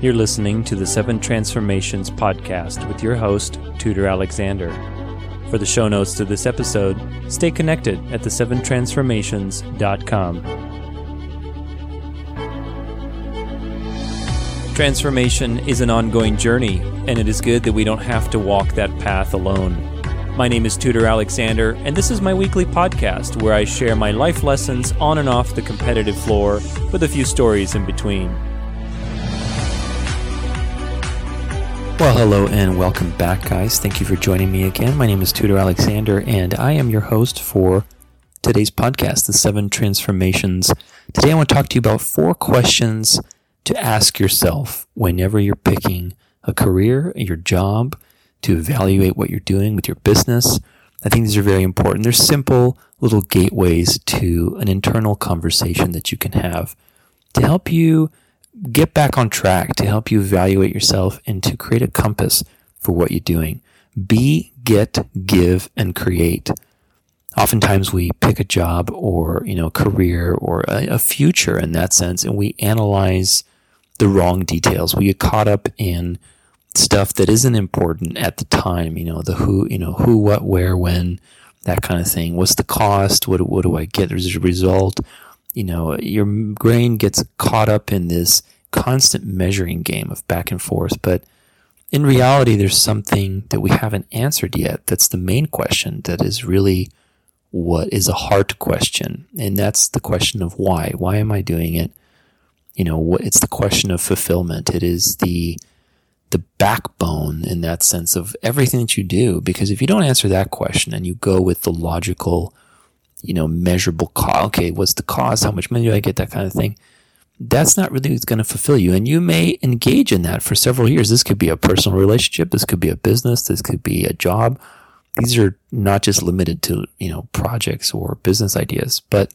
You're listening to the Seven Transformations podcast with your host, Tudor Alexander. For the show notes to this episode, stay connected at the7transformations.com. Transformation is an ongoing journey, and it is good that we don't have to walk that path alone. My name is Tudor Alexander, and this is my weekly podcast where I share my life lessons on and off the competitive floor with a few stories in between. Well, hello and welcome back, guys. Thank you for joining me again. My name is Tudor Alexander, and I am your host for today's podcast, The Seven Transformations. Today, I want to talk to you about four questions to ask yourself whenever you're picking a career, your job, to evaluate what you're doing with your business. I think these are very important. They're simple little gateways to an internal conversation that you can have to help you get back on track, to help you evaluate yourself, and to create a compass for what you're doing. Be, get, give, and create. Oftentimes we pick a job or, you know, career or a, a future in that sense, and we analyze the wrong details. We get caught up in stuff that isn't important at the time. You know, the who, you know, who, what, where, when, that kind of thing. What's the cost? What, what do I get as a result? You know, your brain gets caught up in this constant measuring game of back and forth. But in reality, there's something that we haven't answered yet. That's the main question that is really what is a heart question. And that's the question of why. Why am I doing it? you know, it's the question of fulfillment. It is the, the backbone in that sense of everything that you do. Because if you don't answer that question and you go with the logical, you know, measurable cost, okay, what's the cost? How much money do I get? That kind of thing. That's not really what's going to fulfill you. And you may engage in that for several years. This could be a personal relationship. This could be a business. This could be a job. These are not just limited to, you know, projects or business ideas, but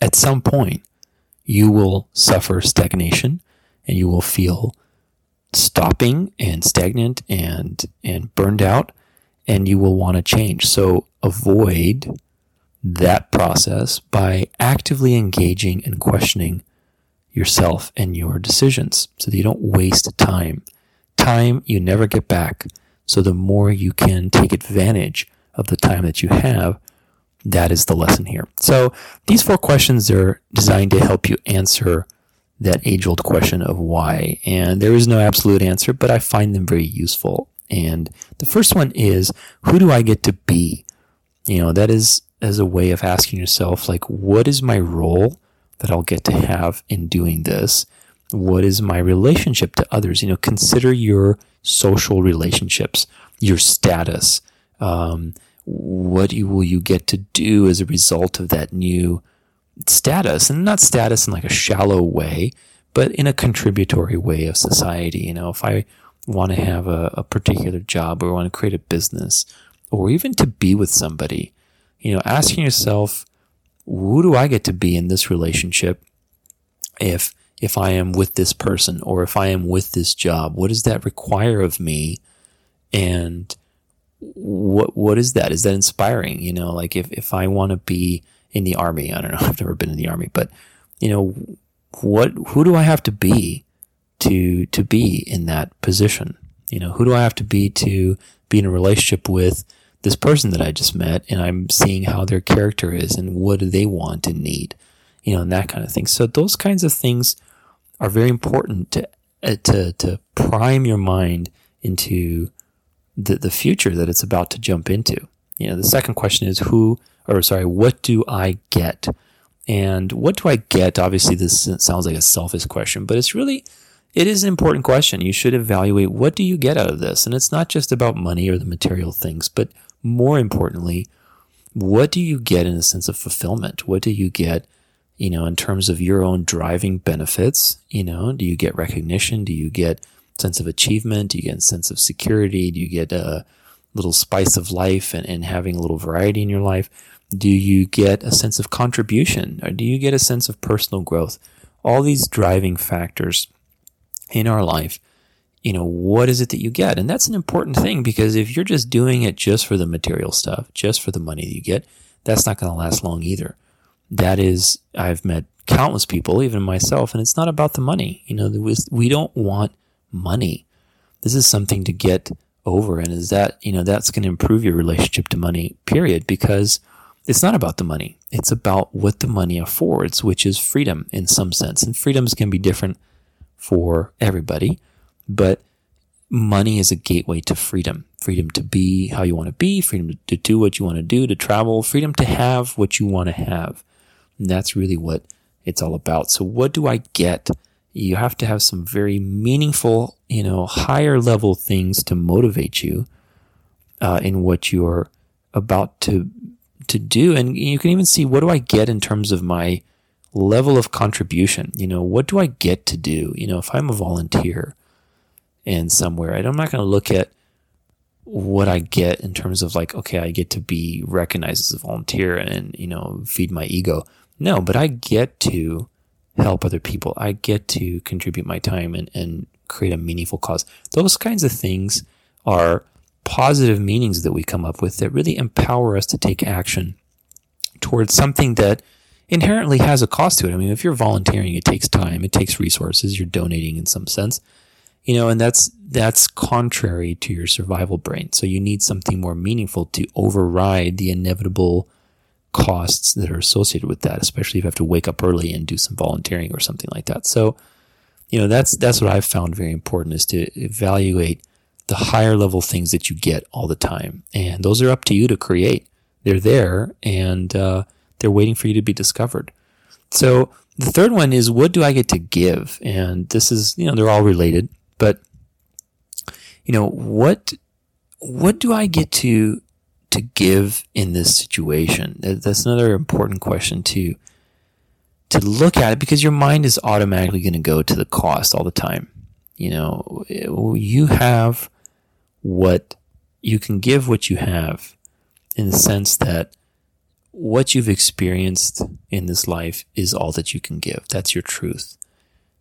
at some point, you will suffer stagnation and you will feel stopping and stagnant and, and burned out and you will want to change. So avoid that process by actively engaging and questioning yourself and your decisions so that you don't waste time. Time you never get back. So the more you can take advantage of the time that you have, that is the lesson here. So these four questions are designed to help you answer that age old question of why. And there is no absolute answer, but I find them very useful. And the first one is, who do I get to be? You know, that is as a way of asking yourself, like, what is my role that I'll get to have in doing this? What is my relationship to others? You know, consider your social relationships, your status, um, what you, will you get to do as a result of that new status and not status in like a shallow way but in a contributory way of society you know if i want to have a, a particular job or want to create a business or even to be with somebody you know asking yourself who do i get to be in this relationship if if i am with this person or if i am with this job what does that require of me and what what is that? Is that inspiring? You know, like if if I want to be in the army, I don't know, I've never been in the army, but you know, what who do I have to be to to be in that position? You know, who do I have to be to be in a relationship with this person that I just met and I'm seeing how their character is and what do they want and need, you know, and that kind of thing. So those kinds of things are very important to uh, to to prime your mind into the, the future that it's about to jump into. You know, the second question is who, or sorry, what do I get? And what do I get? Obviously, this sounds like a selfish question, but it's really, it is an important question. You should evaluate what do you get out of this? And it's not just about money or the material things, but more importantly, what do you get in a sense of fulfillment? What do you get, you know, in terms of your own driving benefits? You know, do you get recognition? Do you get sense of achievement? Do you get a sense of security? Do you get a little spice of life and, and having a little variety in your life? Do you get a sense of contribution or do you get a sense of personal growth? All these driving factors in our life, you know, what is it that you get? And that's an important thing because if you're just doing it just for the material stuff, just for the money that you get, that's not going to last long either. that is, I've met countless people, even myself, and it's not about the money. You know, we don't want money. This is something to get over, and is that you know that's going to improve your relationship to money. Period, because it's not about the money. It's about what the money affords, which is freedom in some sense, and freedoms can be different for everybody, but money is a gateway to freedom. Freedom to be how you want to be, freedom to do what you want to do, to travel, freedom to have what you want to have. And that's really what it's all about. So what do I get? You have to have some very meaningful, you know, higher level things to motivate you uh, in what you're about to to do. And you can even see what do I get in terms of my level of contribution? You know, what do I get to do? You know, if I'm a volunteer in somewhere, I'm not going to look at what I get in terms of like, okay, I get to be recognized as a volunteer and, you know, feed my ego. No, but I get to help other people. I get to contribute my time and, and create a meaningful cause. Those kinds of things are positive meanings that we come up with that really empower us to take action towards something that inherently has a cost to it. I mean, if you're volunteering, it takes time, it takes resources, you're donating in some sense. You know, and that's that's contrary to your survival brain. So you need something more meaningful to override the inevitable costs that are associated with that, especially if you have to wake up early and do some volunteering or something like that. So, you know, that's that's what I've found very important is to evaluate the higher level things that you get all the time, and those are up to you to create. They're there, and uh, they're waiting for you to be discovered. So the third one is what do I get to give? And this is you know they're all related, but you know what what do I get to to give in this situation? That's another important question to to look at it because your mind is automatically going to go to the cost all the time. You know, eh, you have what you can give what you have in the sense that what you've experienced in this life is all that you can give. That's your truth.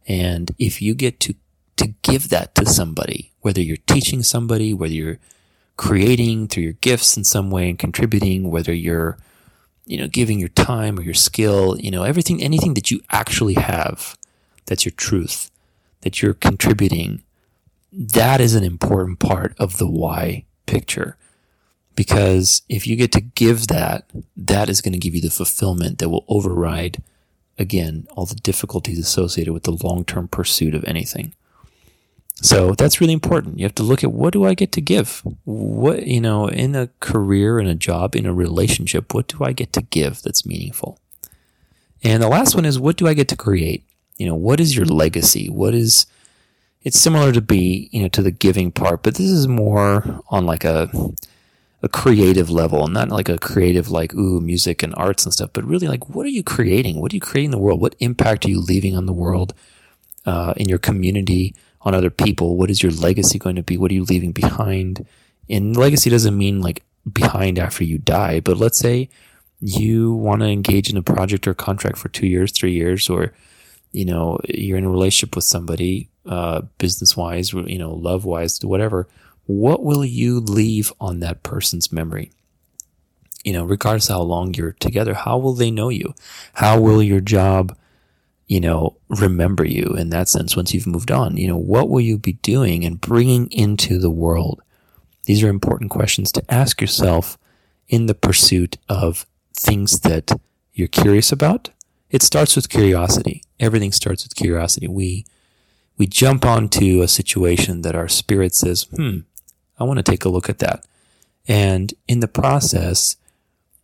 And if you get to to give that to somebody, whether you're teaching somebody, whether you're creating through your gifts in some way and contributing, whether you're, you know, giving your time or your skill, you know, everything, anything that you actually have, that's your truth, that you're contributing, that is an important part of the why picture. Because if you get to give that, that is going to give you the fulfillment that will override, again, all the difficulties associated with the long term pursuit of anything. So that's really important. You have to look at what do I get to give? What, you know, in a career, in a job, in a relationship, what do I get to give that's meaningful? And the last one is what do I get to create? You know, what is your legacy? What is, it's similar to be, you know, to the giving part, but this is more on like a, a creative level, and not like a creative like ooh music and arts and stuff, but really like what are you creating? What are you creating in the world? What impact are you leaving on the world, uh, in your community? On other people. What is your legacy going to be? What are you leaving behind? And legacy doesn't mean like behind after you die, but let's say you want to engage in a project or contract for two years, three years, or you know you're in a relationship with somebody, uh, business wise, you know, love wise, whatever. What will you leave on that person's memory? You know, regardless how long you're together, how will they know you? How will your job you know, remember you in that sense once you've moved on? You know, what will you be doing and bringing into the world? These are important questions to ask yourself in the pursuit of things that you're curious about. It starts with curiosity. Everything starts with curiosity. We, we jump onto a situation that our spirit says, hmm, I want to take a look at that. And in the process,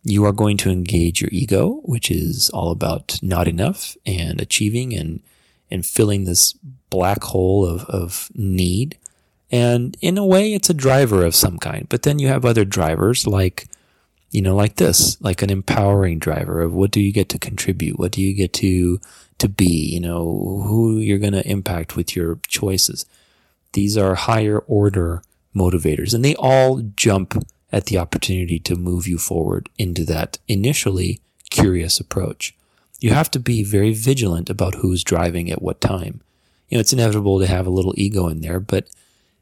you are going to engage your ego, which is all about not enough and achieving and, and filling this black hole of, of need. And in a way, it's a driver of some kind. But then you have other drivers like, you know, like this, like an empowering driver of what do you get to contribute? What do you get to, to be? You know, who you're going to impact with your choices. These are higher order motivators and they all jump at the opportunity to move you forward into that initially curious approach. You have to be very vigilant about who's driving at what time. You know, it's inevitable to have a little ego in there, but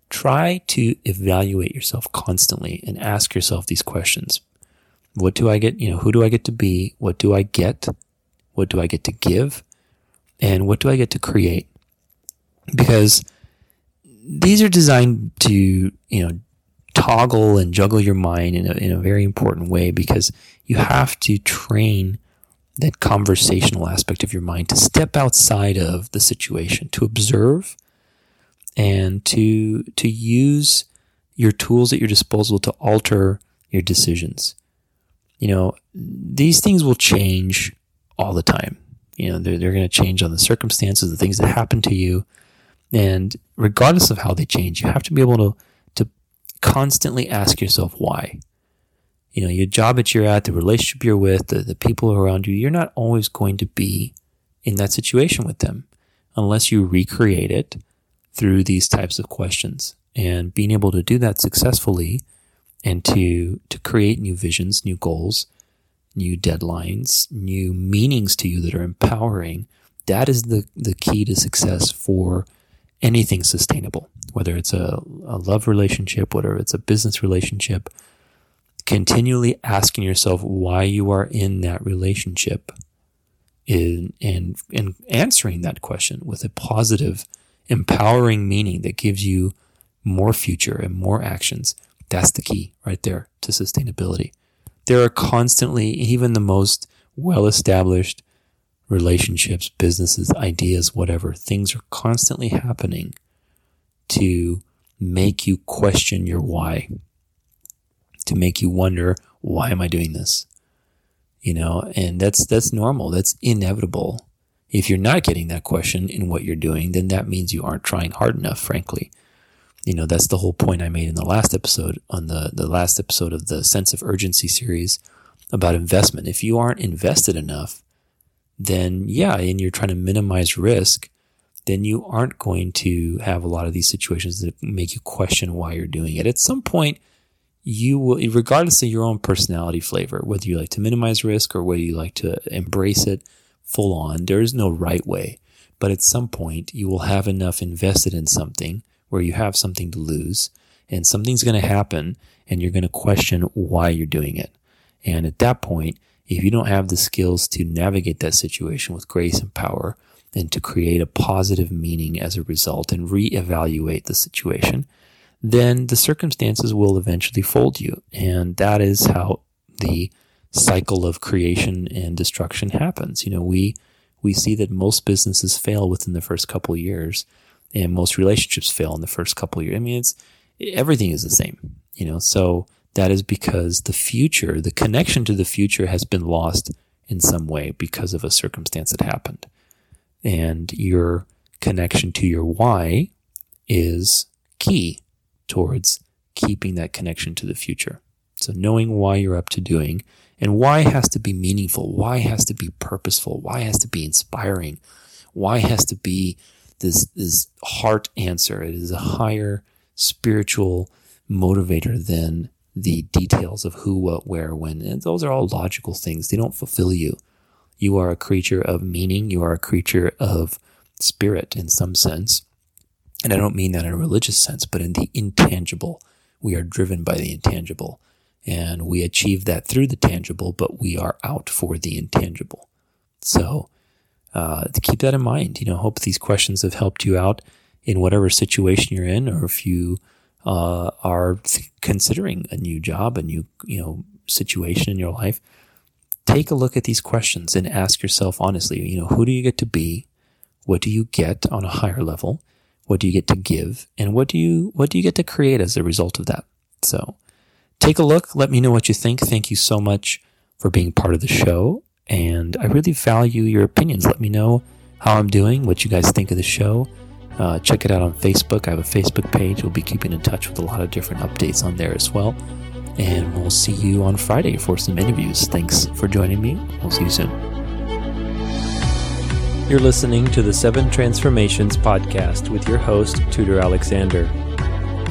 try to evaluate yourself constantly and ask yourself these questions. What do I get? You know, who do I get to be? What do I get What do I get to give? And what do I get to create? Because these are designed to, you know, toggle and juggle your mind in a, in a very important way because you have to train that conversational aspect of your mind to step outside of the situation, to observe and to, to use your tools at your disposal to alter your decisions. You know, these things will change all the time. You know, they're, they're going to change on the circumstances, the things that happen to you. And regardless of how they change, you have to be able to, to constantly ask yourself why. You know, your job that you're at, the relationship you're with, the, the people around you, you're not always going to be in that situation with them unless you recreate it through these types of questions. And being able to do that successfully and to, to create new visions, new goals, new deadlines, new meanings to you that are empowering, that is the, the key to success for anything sustainable, whether it's a, a love relationship, whether it's a business relationship, continually asking yourself why you are in that relationship in, and, and answering that question with a positive, empowering meaning that gives you more future and more actions. That's the key right there to sustainability. There are constantly, even the most well established relationships, businesses, ideas, whatever, things are constantly happening to make you question your why, to make you wonder, why am I doing this? You know, and that's, that's normal. That's inevitable. If you're not getting that question in what you're doing, then that means you aren't trying hard enough, frankly. You know, that's the whole point I made in the last episode on the, the last episode of the sense of urgency series about investment. If you aren't invested enough, then yeah, and you're trying to minimize risk, then you aren't going to have a lot of these situations that make you question why you're doing it. At some point, you will, regardless of your own personality flavor, whether you like to minimize risk or whether you like to embrace it full on, there is no right way. But at some point, you will have enough invested in something where you have something to lose and something's going to happen and you're going to question why you're doing it. And at that point, if you don't have the skills to navigate that situation with grace and power and to create a positive meaning as a result and reevaluate the situation, then the circumstances will eventually fold you. And that is how the cycle of creation and destruction happens. You know, we, we see that most businesses fail within the first couple years and most relationships fail in the first couple years. I mean, it's, everything is the same, you know, so that is because the future, the connection to the future has been lost in some way because of a circumstance that happened. And your connection to your why is key towards keeping that connection to the future. So knowing why you're up to doing and why has to be meaningful, why has to be purposeful, why has to be inspiring, why has to be this, this heart answer. It is a higher spiritual motivator than the details of who, what, where, when. And those are all logical things. They don't fulfill you. You are a creature of meaning. You are a creature of spirit in some sense. And I don't mean that in a religious sense, but in the intangible. We are driven by the intangible. And we achieve that through the tangible, but we are out for the intangible. So, uh, keep that in mind, you know, hope these questions have helped you out in whatever situation you're in, or if you uh, are considering a new job, a new you know situation in your life, take a look at these questions and ask yourself honestly. You know, who do you get to be? What do you get on a higher level? What do you get to give? And what do you what do you get to create as a result of that? So, take a look. Let me know what you think. Thank you so much for being part of the show, and I really value your opinions. Let me know how I'm doing, what you guys think of the show. Uh, check it out on Facebook. I have a Facebook page. We'll be keeping in touch with a lot of different updates on there as well. And we'll see you on Friday for some interviews. Thanks for joining me. We'll see you soon. You're listening to the Seven Transformations podcast with your host, Tudor Alexander.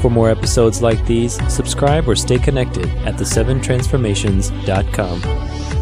For more episodes like these, subscribe or stay connected at the7transformations.com.